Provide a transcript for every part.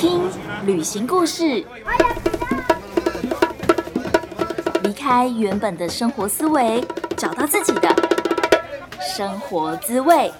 听旅行故事，离开原本的生活思维，找到自己的生活滋味。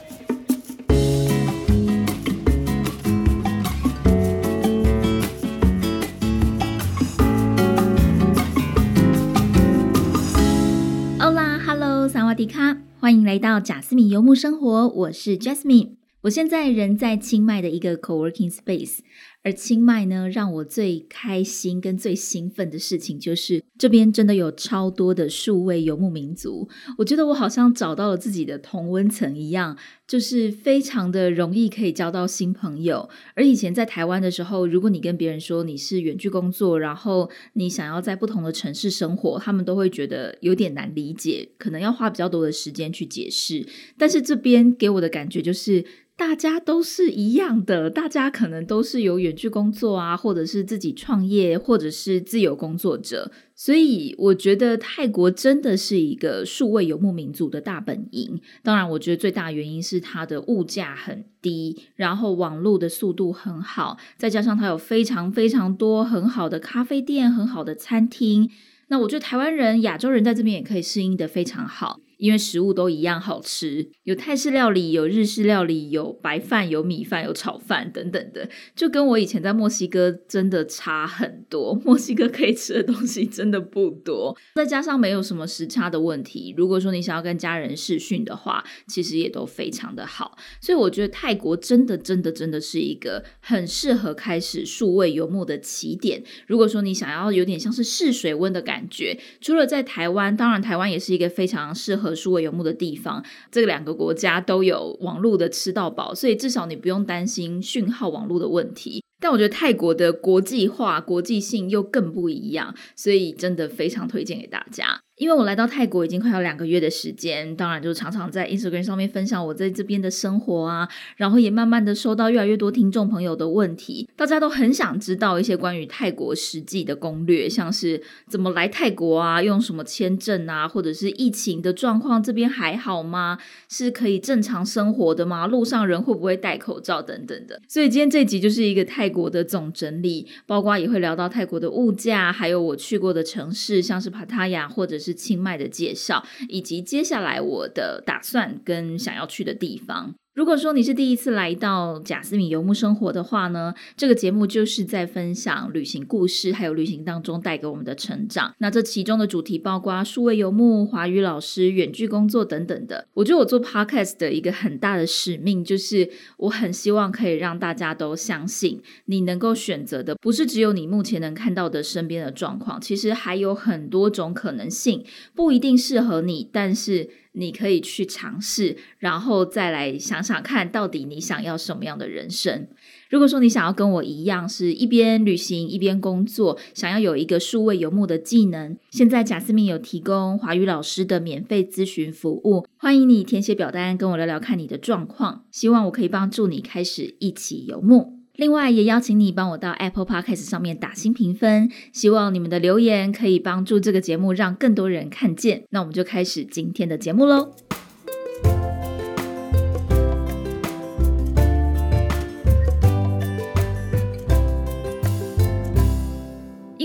欧啦，Hello，萨瓦迪卡，欢迎来到贾斯敏游牧生活，我是 Jasmine。我现在人在清迈的一个 co-working space，而清迈呢，让我最开心跟最兴奋的事情就是这边真的有超多的数位游牧民族。我觉得我好像找到了自己的同温层一样，就是非常的容易可以交到新朋友。而以前在台湾的时候，如果你跟别人说你是远距工作，然后你想要在不同的城市生活，他们都会觉得有点难理解，可能要花比较多的时间去解释。但是这边给我的感觉就是。大家都是一样的，大家可能都是有远距工作啊，或者是自己创业，或者是自由工作者。所以我觉得泰国真的是一个数位游牧民族的大本营。当然，我觉得最大原因是它的物价很低，然后网络的速度很好，再加上它有非常非常多很好的咖啡店、很好的餐厅。那我觉得台湾人、亚洲人在这边也可以适应的非常好。因为食物都一样好吃，有泰式料理，有日式料理，有白饭，有米饭，有炒饭等等的，就跟我以前在墨西哥真的差很多。墨西哥可以吃的东西真的不多，再加上没有什么时差的问题。如果说你想要跟家人视讯的话，其实也都非常的好。所以我觉得泰国真的真的真的是一个很适合开始数位游牧的起点。如果说你想要有点像是试水温的感觉，除了在台湾，当然台湾也是一个非常适合。数位游牧的地方，这两个国家都有网络的吃到饱，所以至少你不用担心讯号网络的问题。但我觉得泰国的国际化、国际性又更不一样，所以真的非常推荐给大家。因为我来到泰国已经快要两个月的时间，当然就常常在 Instagram 上面分享我在这边的生活啊，然后也慢慢的收到越来越多听众朋友的问题，大家都很想知道一些关于泰国实际的攻略，像是怎么来泰国啊，用什么签证啊，或者是疫情的状况这边还好吗？是可以正常生活的吗？路上人会不会戴口罩等等的？所以今天这集就是一个泰国的总整理，包括也会聊到泰国的物价，还有我去过的城市，像是帕塔亚或者是。清迈的介绍，以及接下来我的打算跟想要去的地方。如果说你是第一次来到贾斯敏游牧生活的话呢，这个节目就是在分享旅行故事，还有旅行当中带给我们的成长。那这其中的主题包括数位游牧、华语老师、远距工作等等的。我觉得我做 podcast 的一个很大的使命，就是我很希望可以让大家都相信，你能够选择的不是只有你目前能看到的身边的状况，其实还有很多种可能性，不一定适合你，但是。你可以去尝试，然后再来想想看，到底你想要什么样的人生。如果说你想要跟我一样，是一边旅行一边工作，想要有一个数位游牧的技能，现在贾斯敏有提供华语老师的免费咨询服务，欢迎你填写表单跟我聊聊看你的状况，希望我可以帮助你开始一起游牧。另外，也邀请你帮我到 Apple Podcast 上面打新评分，希望你们的留言可以帮助这个节目让更多人看见。那我们就开始今天的节目喽。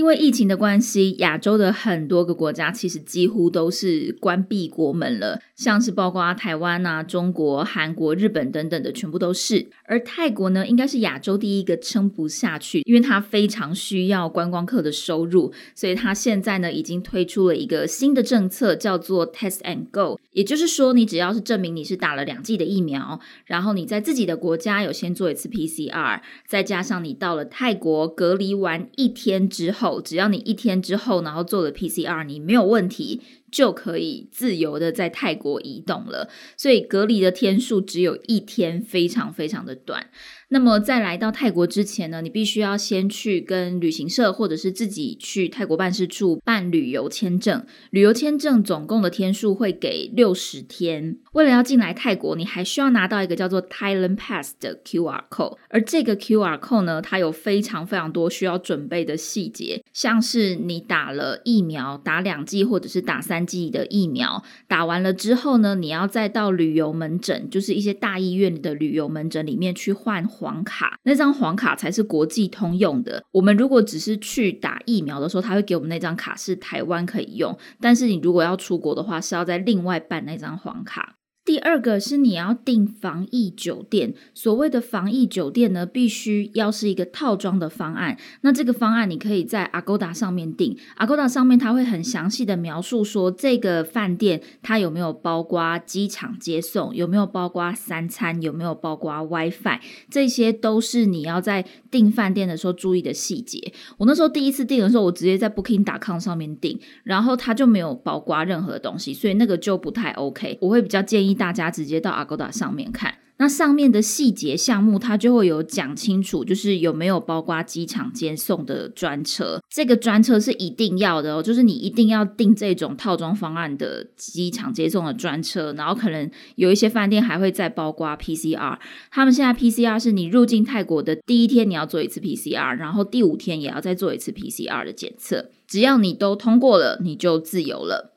因为疫情的关系，亚洲的很多个国家其实几乎都是关闭国门了，像是包括台湾啊、中国、韩国、日本等等的，全部都是。而泰国呢，应该是亚洲第一个撑不下去，因为它非常需要观光客的收入，所以它现在呢已经推出了一个新的政策，叫做 Test and Go。也就是说，你只要是证明你是打了两剂的疫苗，然后你在自己的国家有先做一次 PCR，再加上你到了泰国隔离完一天之后。只要你一天之后，然后做了 PCR，你没有问题，就可以自由的在泰国移动了。所以隔离的天数只有一天，非常非常的短。那么在来到泰国之前呢，你必须要先去跟旅行社或者是自己去泰国办事处办旅游签证。旅游签证总共的天数会给六十天。为了要进来泰国，你还需要拿到一个叫做 Thailand Pass 的 QR code。而这个 QR code 呢，它有非常非常多需要准备的细节，像是你打了疫苗，打两剂或者是打三。剂的疫苗，打完了之后呢，你要再到旅游门诊，就是一些大医院的旅游门诊里面去换黄卡，那张黄卡才是国际通用的。我们如果只是去打疫苗的时候，他会给我们那张卡是台湾可以用，但是你如果要出国的话，是要再另外办那张黄卡。第二个是你要订防疫酒店，所谓的防疫酒店呢，必须要是一个套装的方案。那这个方案你可以在 Agoda 上面订，Agoda 上面它会很详细的描述说这个饭店它有没有包括机场接送，有没有包括三餐，有没有包括 WiFi，这些都是你要在订饭店的时候注意的细节。我那时候第一次订的时候，我直接在 Booking.com 上面订，然后它就没有包括任何东西，所以那个就不太 OK。我会比较建议。大家直接到 Agoda 上面看，那上面的细节项目，它就会有讲清楚，就是有没有包括机场接送的专车。这个专车是一定要的哦，就是你一定要订这种套装方案的机场接送的专车。然后可能有一些饭店还会再包括 PCR。他们现在 PCR 是你入境泰国的第一天你要做一次 PCR，然后第五天也要再做一次 PCR 的检测。只要你都通过了，你就自由了。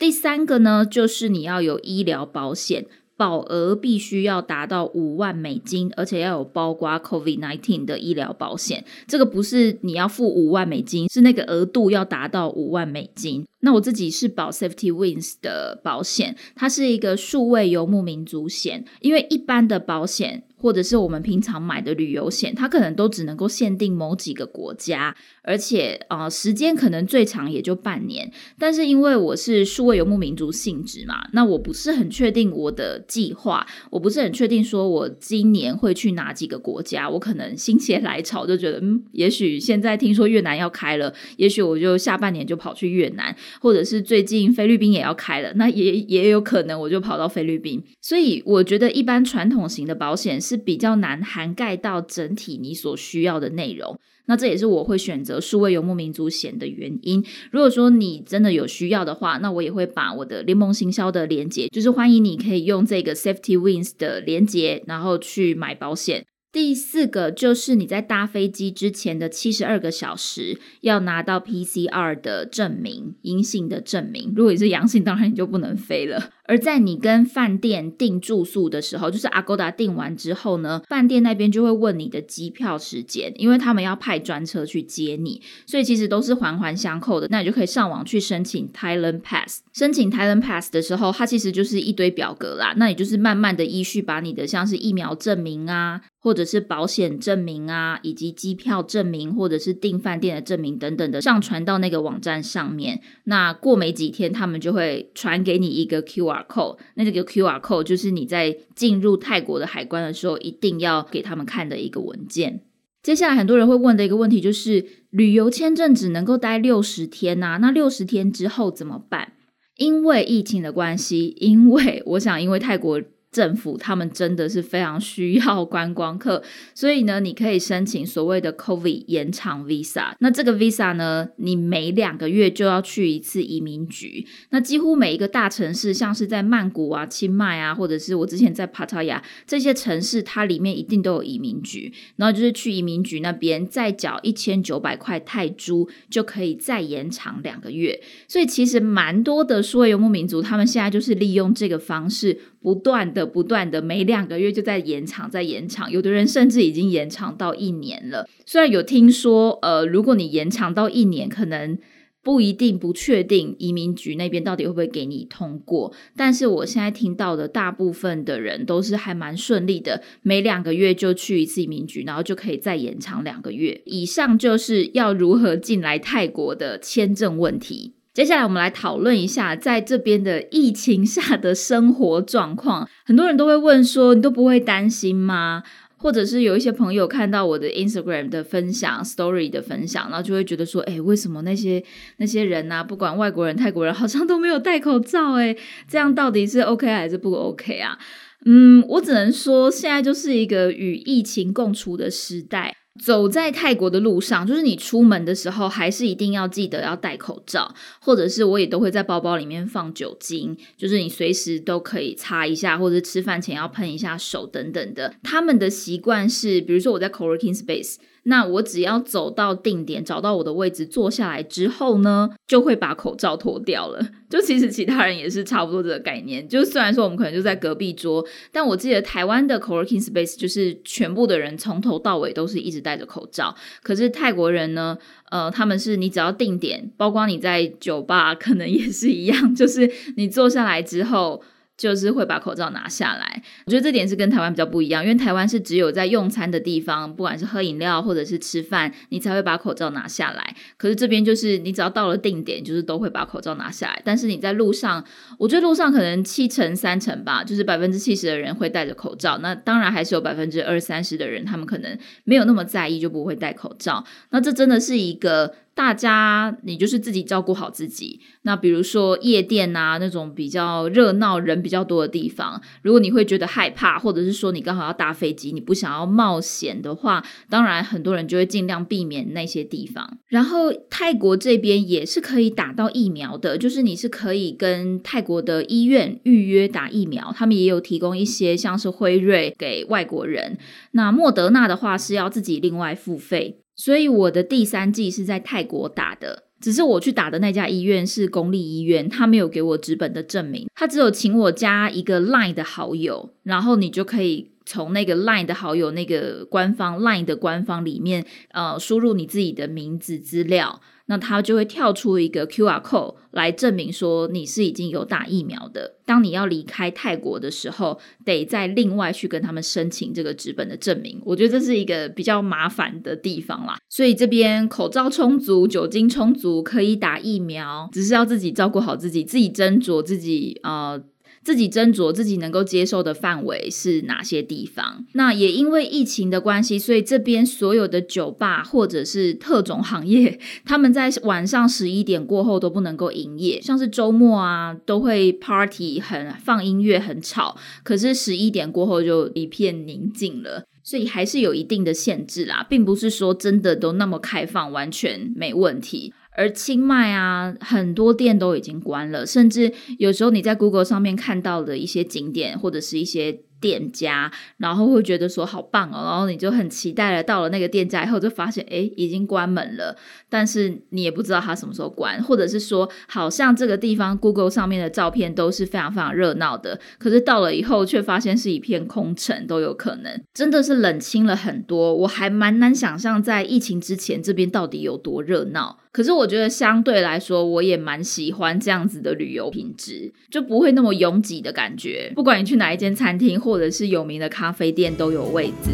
第三个呢，就是你要有医疗保险，保额必须要达到五万美金，而且要有包括 COVID nineteen 的医疗保险。这个不是你要付五万美金，是那个额度要达到五万美金。那我自己是保 Safety Wins 的保险，它是一个数位游牧民族险，因为一般的保险。或者是我们平常买的旅游险，它可能都只能够限定某几个国家，而且啊，时间可能最长也就半年。但是因为我是数位游牧民族性质嘛，那我不是很确定我的计划，我不是很确定说我今年会去哪几个国家。我可能心血来潮就觉得，嗯，也许现在听说越南要开了，也许我就下半年就跑去越南，或者是最近菲律宾也要开了，那也也有可能我就跑到菲律宾。所以我觉得一般传统型的保险。是比较难涵盖到整体你所需要的内容，那这也是我会选择数位游牧民族险的原因。如果说你真的有需要的话，那我也会把我的联盟行销的连接，就是欢迎你可以用这个 Safety Wins 的连接，然后去买保险。第四个就是你在搭飞机之前的七十二个小时要拿到 PCR 的证明，阴性的证明。如果你是阳性，当然你就不能飞了。而在你跟饭店订住宿的时候，就是阿勾达订完之后呢，饭店那边就会问你的机票时间，因为他们要派专车去接你，所以其实都是环环相扣的。那你就可以上网去申请 Thailand Pass。申请 Thailand Pass 的时候，它其实就是一堆表格啦。那你就是慢慢的依序把你的像是疫苗证明啊，或者是保险证明啊，以及机票证明，或者是订饭店的证明等等的上传到那个网站上面。那过没几天，他们就会传给你一个 QR。扣那这个 QR code 就是你在进入泰国的海关的时候一定要给他们看的一个文件。接下来很多人会问的一个问题就是，旅游签证只能够待六十天呐，那六十天之后怎么办？因为疫情的关系，因为我想，因为泰国。政府他们真的是非常需要观光客，所以呢，你可以申请所谓的 COVID 延长 Visa。那这个 Visa 呢，你每两个月就要去一次移民局。那几乎每一个大城市，像是在曼谷啊、清迈啊，或者是我之前在 Pattaya 这些城市，它里面一定都有移民局。然后就是去移民局那边再缴一千九百块泰铢，就可以再延长两个月。所以其实蛮多的所谓游牧民族，他们现在就是利用这个方式。不断的、不断的，每两个月就在延长，在延长。有的人甚至已经延长到一年了。虽然有听说，呃，如果你延长到一年，可能不一定不确定移民局那边到底会不会给你通过。但是我现在听到的大部分的人都是还蛮顺利的，每两个月就去一次移民局，然后就可以再延长两个月。以上就是要如何进来泰国的签证问题。接下来我们来讨论一下，在这边的疫情下的生活状况。很多人都会问说：“你都不会担心吗？”或者是有一些朋友看到我的 Instagram 的分享、Story 的分享，然后就会觉得说：“哎，为什么那些那些人呐，不管外国人、泰国人，好像都没有戴口罩？哎，这样到底是 OK 还是不 OK 啊？”嗯，我只能说，现在就是一个与疫情共处的时代。走在泰国的路上，就是你出门的时候，还是一定要记得要戴口罩，或者是我也都会在包包里面放酒精，就是你随时都可以擦一下，或者吃饭前要喷一下手等等的。他们的习惯是，比如说我在 co-working space。那我只要走到定点，找到我的位置坐下来之后呢，就会把口罩脱掉了。就其实其他人也是差不多这个概念。就虽然说我们可能就在隔壁桌，但我记得台湾的 co-working space 就是全部的人从头到尾都是一直戴着口罩。可是泰国人呢，呃，他们是你只要定点，包括你在酒吧可能也是一样，就是你坐下来之后。就是会把口罩拿下来，我觉得这点是跟台湾比较不一样，因为台湾是只有在用餐的地方，不管是喝饮料或者是吃饭，你才会把口罩拿下来。可是这边就是你只要到了定点，就是都会把口罩拿下来。但是你在路上，我觉得路上可能七成三成吧，就是百分之七十的人会戴着口罩。那当然还是有百分之二三十的人，他们可能没有那么在意，就不会戴口罩。那这真的是一个。大家，你就是自己照顾好自己。那比如说夜店啊，那种比较热闹、人比较多的地方，如果你会觉得害怕，或者是说你刚好要搭飞机，你不想要冒险的话，当然很多人就会尽量避免那些地方。然后泰国这边也是可以打到疫苗的，就是你是可以跟泰国的医院预约打疫苗，他们也有提供一些像是辉瑞给外国人。那莫德纳的话是要自己另外付费。所以我的第三季是在泰国打的，只是我去打的那家医院是公立医院，他没有给我纸本的证明，他只有请我加一个 LINE 的好友，然后你就可以从那个 LINE 的好友那个官方 LINE 的官方里面，呃，输入你自己的名字资料。那它就会跳出一个 Q R code 来证明说你是已经有打疫苗的。当你要离开泰国的时候，得再另外去跟他们申请这个纸本的证明。我觉得这是一个比较麻烦的地方啦。所以这边口罩充足，酒精充足，可以打疫苗，只是要自己照顾好自己，自己斟酌自己啊。自己斟酌自己能够接受的范围是哪些地方？那也因为疫情的关系，所以这边所有的酒吧或者是特种行业，他们在晚上十一点过后都不能够营业。像是周末啊，都会 party 很放音乐很吵，可是十一点过后就一片宁静了，所以还是有一定的限制啦，并不是说真的都那么开放，完全没问题。而清迈啊，很多店都已经关了，甚至有时候你在 Google 上面看到的一些景点或者是一些。店家，然后会觉得说好棒哦，然后你就很期待了。到了那个店家以后，就发现哎，已经关门了。但是你也不知道它什么时候关，或者是说，好像这个地方 Google 上面的照片都是非常非常热闹的，可是到了以后却发现是一片空城，都有可能。真的是冷清了很多。我还蛮难想象在疫情之前这边到底有多热闹。可是我觉得相对来说，我也蛮喜欢这样子的旅游品质，就不会那么拥挤的感觉。不管你去哪一间餐厅，或或者是有名的咖啡店，都有位置。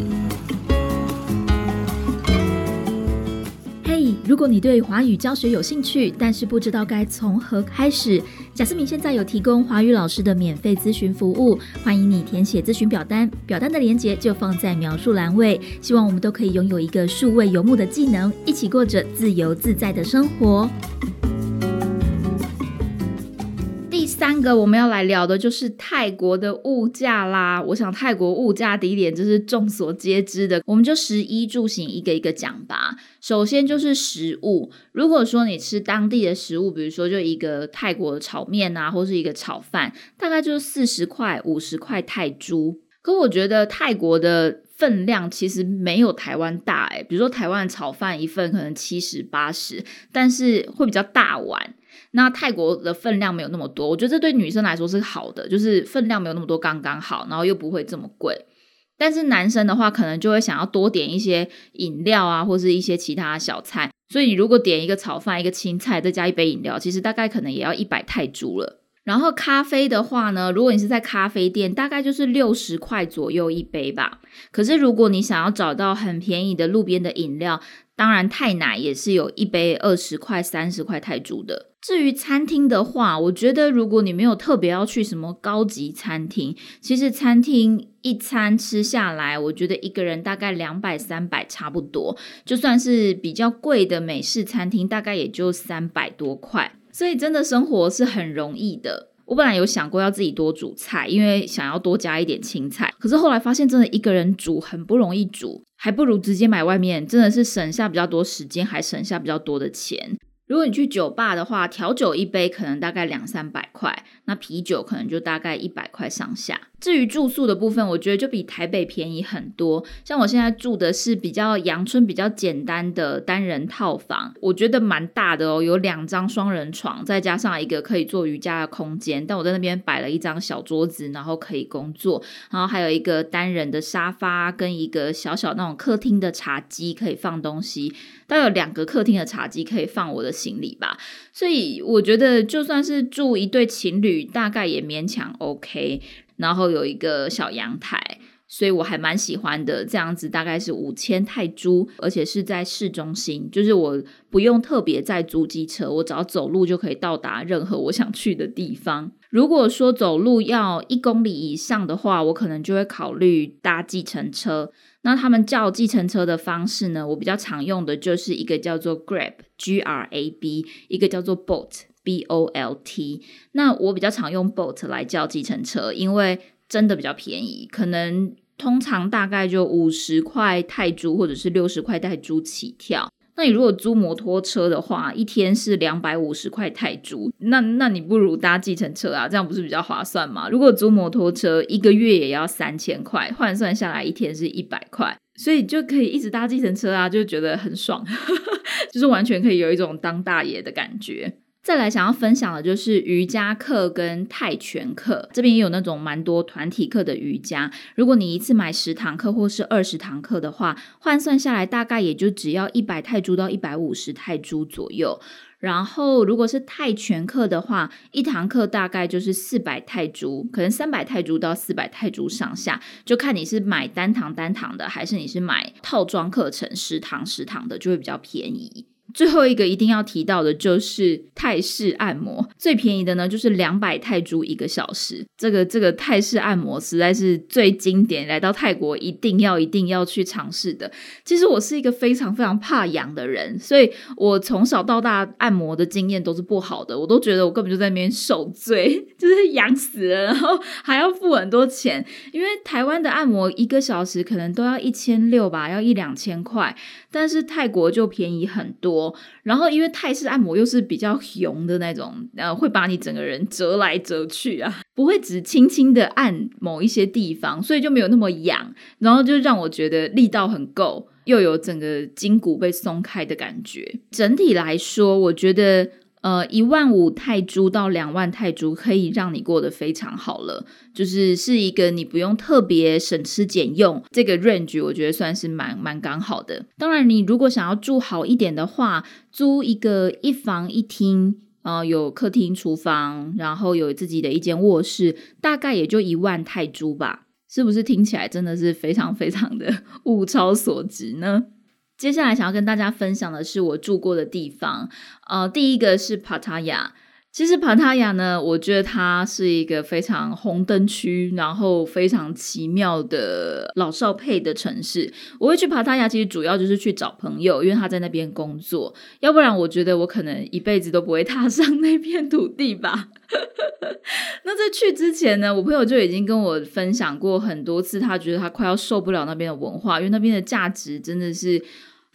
嘿如果你对华语教学有兴趣，但是不知道该从何开始，贾思敏现在有提供华语老师的免费咨询服务，欢迎你填写咨询表单，表单的链接就放在描述栏位。希望我们都可以拥有一个数位游牧的技能，一起过着自由自在的生活。三个我们要来聊的就是泰国的物价啦。我想泰国物价低点就是众所皆知的，我们就食衣住行一个一个讲吧。首先就是食物，如果说你吃当地的食物，比如说就一个泰国的炒面啊，或是一个炒饭，大概就是四十块、五十块泰铢。可我觉得泰国的分量其实没有台湾大诶，比如说台湾炒饭一份可能七十八十，但是会比较大碗。那泰国的分量没有那么多，我觉得这对女生来说是好的，就是分量没有那么多，刚刚好，然后又不会这么贵。但是男生的话，可能就会想要多点一些饮料啊，或是一些其他小菜。所以你如果点一个炒饭、一个青菜，再加一杯饮料，其实大概可能也要一百泰铢了。然后咖啡的话呢，如果你是在咖啡店，大概就是六十块左右一杯吧。可是如果你想要找到很便宜的路边的饮料，当然泰奶也是有一杯二十块、三十块泰铢的。至于餐厅的话，我觉得如果你没有特别要去什么高级餐厅，其实餐厅一餐吃下来，我觉得一个人大概两百三百差不多。就算是比较贵的美式餐厅，大概也就三百多块。所以真的生活是很容易的。我本来有想过要自己多煮菜，因为想要多加一点青菜。可是后来发现，真的一个人煮很不容易煮，还不如直接买外面，真的是省下比较多时间，还省下比较多的钱。如果你去酒吧的话，调酒一杯可能大概两三百块，那啤酒可能就大概一百块上下。至于住宿的部分，我觉得就比台北便宜很多。像我现在住的是比较阳春、比较简单的单人套房，我觉得蛮大的哦，有两张双人床，再加上一个可以做瑜伽的空间。但我在那边摆了一张小桌子，然后可以工作，然后还有一个单人的沙发跟一个小小那种客厅的茶几可以放东西，大概有两个客厅的茶几可以放我的行李吧。所以我觉得就算是住一对情侣，大概也勉强 OK。然后有一个小阳台，所以我还蛮喜欢的。这样子大概是五千泰铢，而且是在市中心，就是我不用特别再租机车，我只要走路就可以到达任何我想去的地方。如果说走路要一公里以上的话，我可能就会考虑搭计程车。那他们叫计程车的方式呢？我比较常用的就是一个叫做 Grab G R A B，一个叫做 Bolt。B O L T，那我比较常用 Boat 来叫计程车，因为真的比较便宜，可能通常大概就五十块泰铢或者是六十块泰铢起跳。那你如果租摩托车的话，一天是两百五十块泰铢，那那你不如搭计程车啊，这样不是比较划算吗？如果租摩托车一个月也要三千块，换算下来一天是一百块，所以就可以一直搭计程车啊，就觉得很爽，就是完全可以有一种当大爷的感觉。再来想要分享的就是瑜伽课跟泰拳课，这边也有那种蛮多团体课的瑜伽。如果你一次买十堂课或是二十堂课的话，换算下来大概也就只要一百泰铢到一百五十泰铢左右。然后如果是泰拳课的话，一堂课大概就是四百泰铢，可能三百泰铢到四百泰铢上下，就看你是买单堂单堂的，还是你是买套装课程十堂十堂的，就会比较便宜。最后一个一定要提到的就是泰式按摩，最便宜的呢就是两百泰铢一个小时。这个这个泰式按摩实在是最经典，来到泰国一定要一定要去尝试的。其实我是一个非常非常怕痒的人，所以我从小到大按摩的经验都是不好的，我都觉得我根本就在那边受罪，就是痒死了，然后还要付很多钱，因为台湾的按摩一个小时可能都要一千六吧，要一两千块，但是泰国就便宜很多。然后，因为泰式按摩又是比较雄的那种，呃，会把你整个人折来折去啊，不会只轻轻的按某一些地方，所以就没有那么痒。然后就让我觉得力道很够，又有整个筋骨被松开的感觉。整体来说，我觉得。呃，一万五泰铢到两万泰铢可以让你过得非常好了，就是是一个你不用特别省吃俭用，这个 range 我觉得算是蛮蛮刚好的。当然，你如果想要住好一点的话，租一个一房一厅，呃，有客厅、厨房，然后有自己的一间卧室，大概也就一万泰铢吧，是不是听起来真的是非常非常的 物超所值呢？接下来想要跟大家分享的是我住过的地方，呃，第一个是帕塔亚。其实帕塔亚呢，我觉得它是一个非常红灯区，然后非常奇妙的老少配的城市。我会去帕塔亚，其实主要就是去找朋友，因为他在那边工作。要不然，我觉得我可能一辈子都不会踏上 那片土地吧。那在去之前呢，我朋友就已经跟我分享过很多次，他觉得他快要受不了那边的文化，因为那边的价值真的是。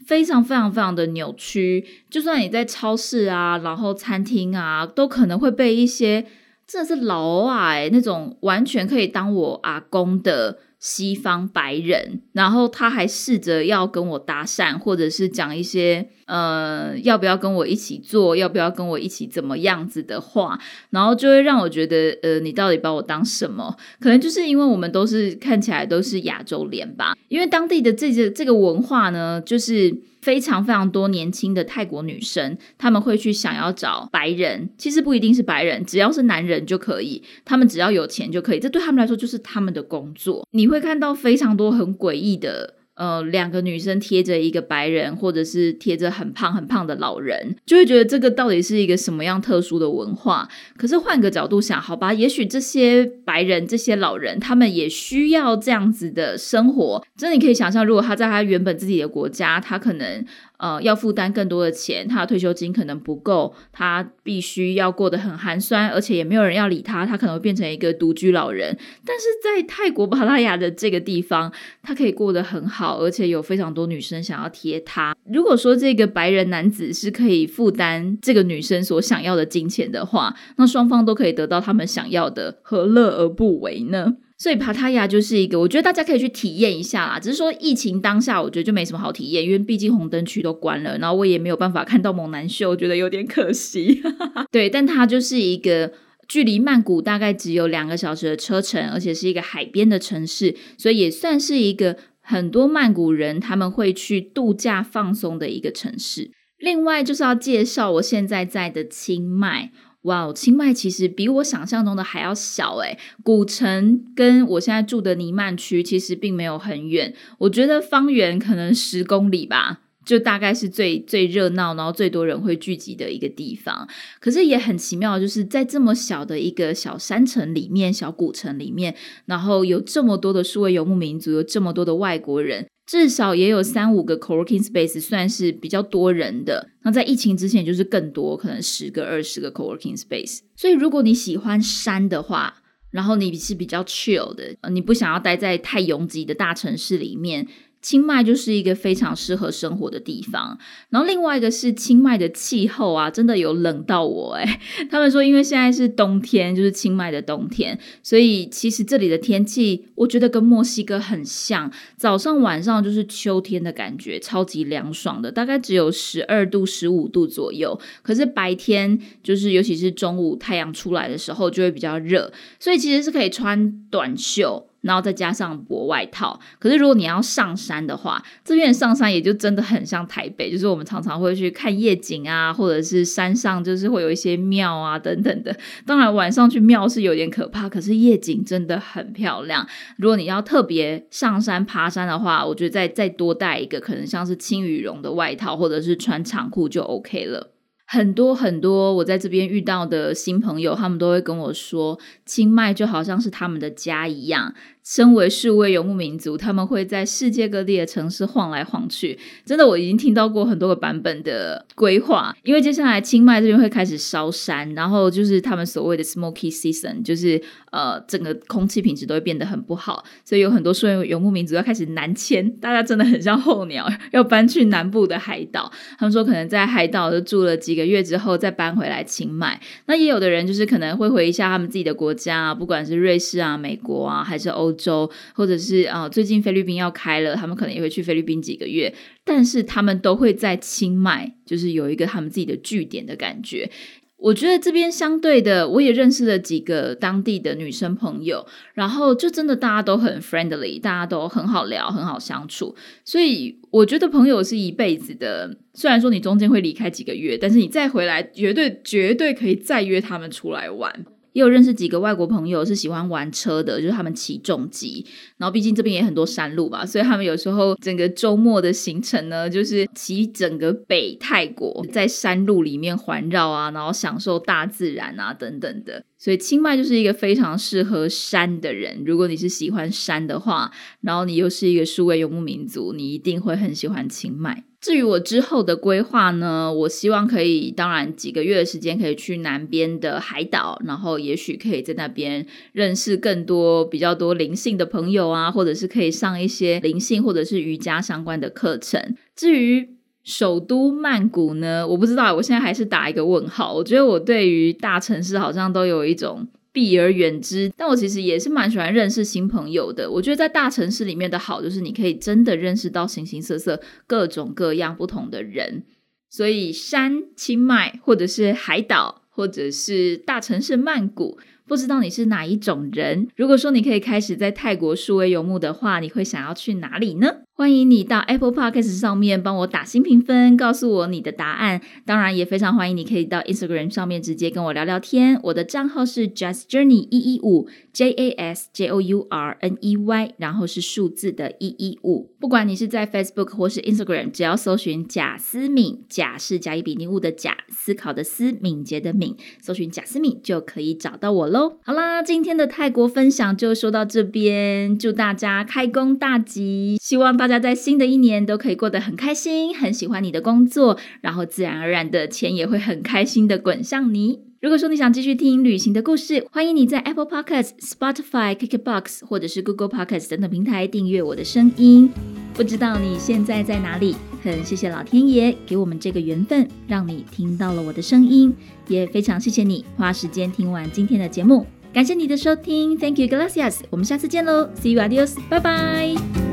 非常非常非常的扭曲，就算你在超市啊，然后餐厅啊，都可能会被一些真的是老外那种完全可以当我阿公的。西方白人，然后他还试着要跟我搭讪，或者是讲一些呃要不要跟我一起做，要不要跟我一起怎么样子的话，然后就会让我觉得呃你到底把我当什么？可能就是因为我们都是看起来都是亚洲脸吧，因为当地的这个这个文化呢，就是。非常非常多年轻的泰国女生，他们会去想要找白人，其实不一定是白人，只要是男人就可以，他们只要有钱就可以，这对他们来说就是他们的工作。你会看到非常多很诡异的呃，两个女生贴着一个白人，或者是贴着很胖很胖的老人，就会觉得这个到底是一个什么样特殊的文化？可是换个角度想，好吧，也许这些白人、这些老人，他们也需要这样子的生活。真的，你可以想象，如果他在他原本自己的国家，他可能。呃，要负担更多的钱，他的退休金可能不够，他必须要过得很寒酸，而且也没有人要理他，他可能会变成一个独居老人。但是在泰国巴拉雅的这个地方，他可以过得很好，而且有非常多女生想要贴他。如果说这个白人男子是可以负担这个女生所想要的金钱的话，那双方都可以得到他们想要的，何乐而不为呢？所以帕塔亚就是一个，我觉得大家可以去体验一下啦。只是说疫情当下，我觉得就没什么好体验，因为毕竟红灯区都关了，然后我也没有办法看到猛男秀，我觉得有点可惜。对，但它就是一个距离曼谷大概只有两个小时的车程，而且是一个海边的城市，所以也算是一个很多曼谷人他们会去度假放松的一个城市。另外就是要介绍我现在在的清迈。哇哦，清迈其实比我想象中的还要小诶，古城跟我现在住的尼曼区其实并没有很远，我觉得方圆可能十公里吧，就大概是最最热闹，然后最多人会聚集的一个地方。可是也很奇妙，就是在这么小的一个小山城里面、小古城里面，然后有这么多的数位游牧民族，有这么多的外国人。至少也有三五个 co-working space 算是比较多人的。那在疫情之前就是更多，可能十个、二十个 co-working space。所以如果你喜欢山的话，然后你是比较 chill 的，你不想要待在太拥挤的大城市里面。清迈就是一个非常适合生活的地方，然后另外一个是清迈的气候啊，真的有冷到我哎。他们说，因为现在是冬天，就是清迈的冬天，所以其实这里的天气我觉得跟墨西哥很像，早上晚上就是秋天的感觉，超级凉爽的，大概只有十二度、十五度左右。可是白天就是尤其是中午太阳出来的时候就会比较热，所以其实是可以穿短袖。然后再加上薄外套，可是如果你要上山的话，这边上山也就真的很像台北，就是我们常常会去看夜景啊，或者是山上就是会有一些庙啊等等的。当然晚上去庙是有点可怕，可是夜景真的很漂亮。如果你要特别上山爬山的话，我觉得再再多带一个可能像是轻羽绒的外套，或者是穿长裤就 OK 了。很多很多我在这边遇到的新朋友，他们都会跟我说，清迈就好像是他们的家一样。身为数位游牧民族，他们会在世界各地的城市晃来晃去。真的，我已经听到过很多个版本的规划。因为接下来清迈这边会开始烧山，然后就是他们所谓的 smoky season，就是呃整个空气品质都会变得很不好，所以有很多数位游牧民族要开始南迁。大家真的很像候鸟，要搬去南部的海岛。他们说可能在海岛就住了几个月之后再搬回来清迈。那也有的人就是可能会回一下他们自己的国家，不管是瑞士啊、美国啊，还是欧。洲，或者是啊，最近菲律宾要开了，他们可能也会去菲律宾几个月，但是他们都会在清迈，就是有一个他们自己的据点的感觉。我觉得这边相对的，我也认识了几个当地的女生朋友，然后就真的大家都很 friendly，大家都很好聊，很好相处。所以我觉得朋友是一辈子的，虽然说你中间会离开几个月，但是你再回来，绝对绝对可以再约他们出来玩。也有认识几个外国朋友是喜欢玩车的，就是他们骑重机，然后毕竟这边也很多山路嘛，所以他们有时候整个周末的行程呢，就是骑整个北泰国，在山路里面环绕啊，然后享受大自然啊等等的。所以清迈就是一个非常适合山的人。如果你是喜欢山的话，然后你又是一个数位游牧民族，你一定会很喜欢清迈。至于我之后的规划呢，我希望可以，当然几个月的时间可以去南边的海岛，然后也许可以在那边认识更多比较多灵性的朋友啊，或者是可以上一些灵性或者是瑜伽相关的课程。至于首都曼谷呢？我不知道，我现在还是打一个问号。我觉得我对于大城市好像都有一种避而远之，但我其实也是蛮喜欢认识新朋友的。我觉得在大城市里面的好，就是你可以真的认识到形形色色、各种各样不同的人。所以山、清迈，或者是海岛，或者是大城市曼谷，不知道你是哪一种人？如果说你可以开始在泰国数位游牧的话，你会想要去哪里呢？欢迎你到 Apple Podcast 上面帮我打新评分，告诉我你的答案。当然，也非常欢迎你可以到 Instagram 上面直接跟我聊聊天。我的账号是 Just Journey 一一五 J A S J O U R N E Y，然后是数字的一一五。不管你是在 Facebook 或是 Instagram，只要搜寻贾思敏，贾是甲乙丙丁戊的贾，思考的思，敏捷的敏，搜寻贾思敏就可以找到我喽。好啦，今天的泰国分享就说到这边，祝大家开工大吉，希望大家大家在新的一年都可以过得很开心，很喜欢你的工作，然后自然而然的钱也会很开心的滚向你。如果说你想继续听旅行的故事，欢迎你在 Apple Podcasts、Spotify、KKBox 或者是 Google Podcasts 等等平台订阅我的声音。不知道你现在在哪里？很谢谢老天爷给我们这个缘分，让你听到了我的声音，也非常谢谢你花时间听完今天的节目。感谢你的收听，Thank you, gracias。我们下次见喽，See you, adios，拜拜。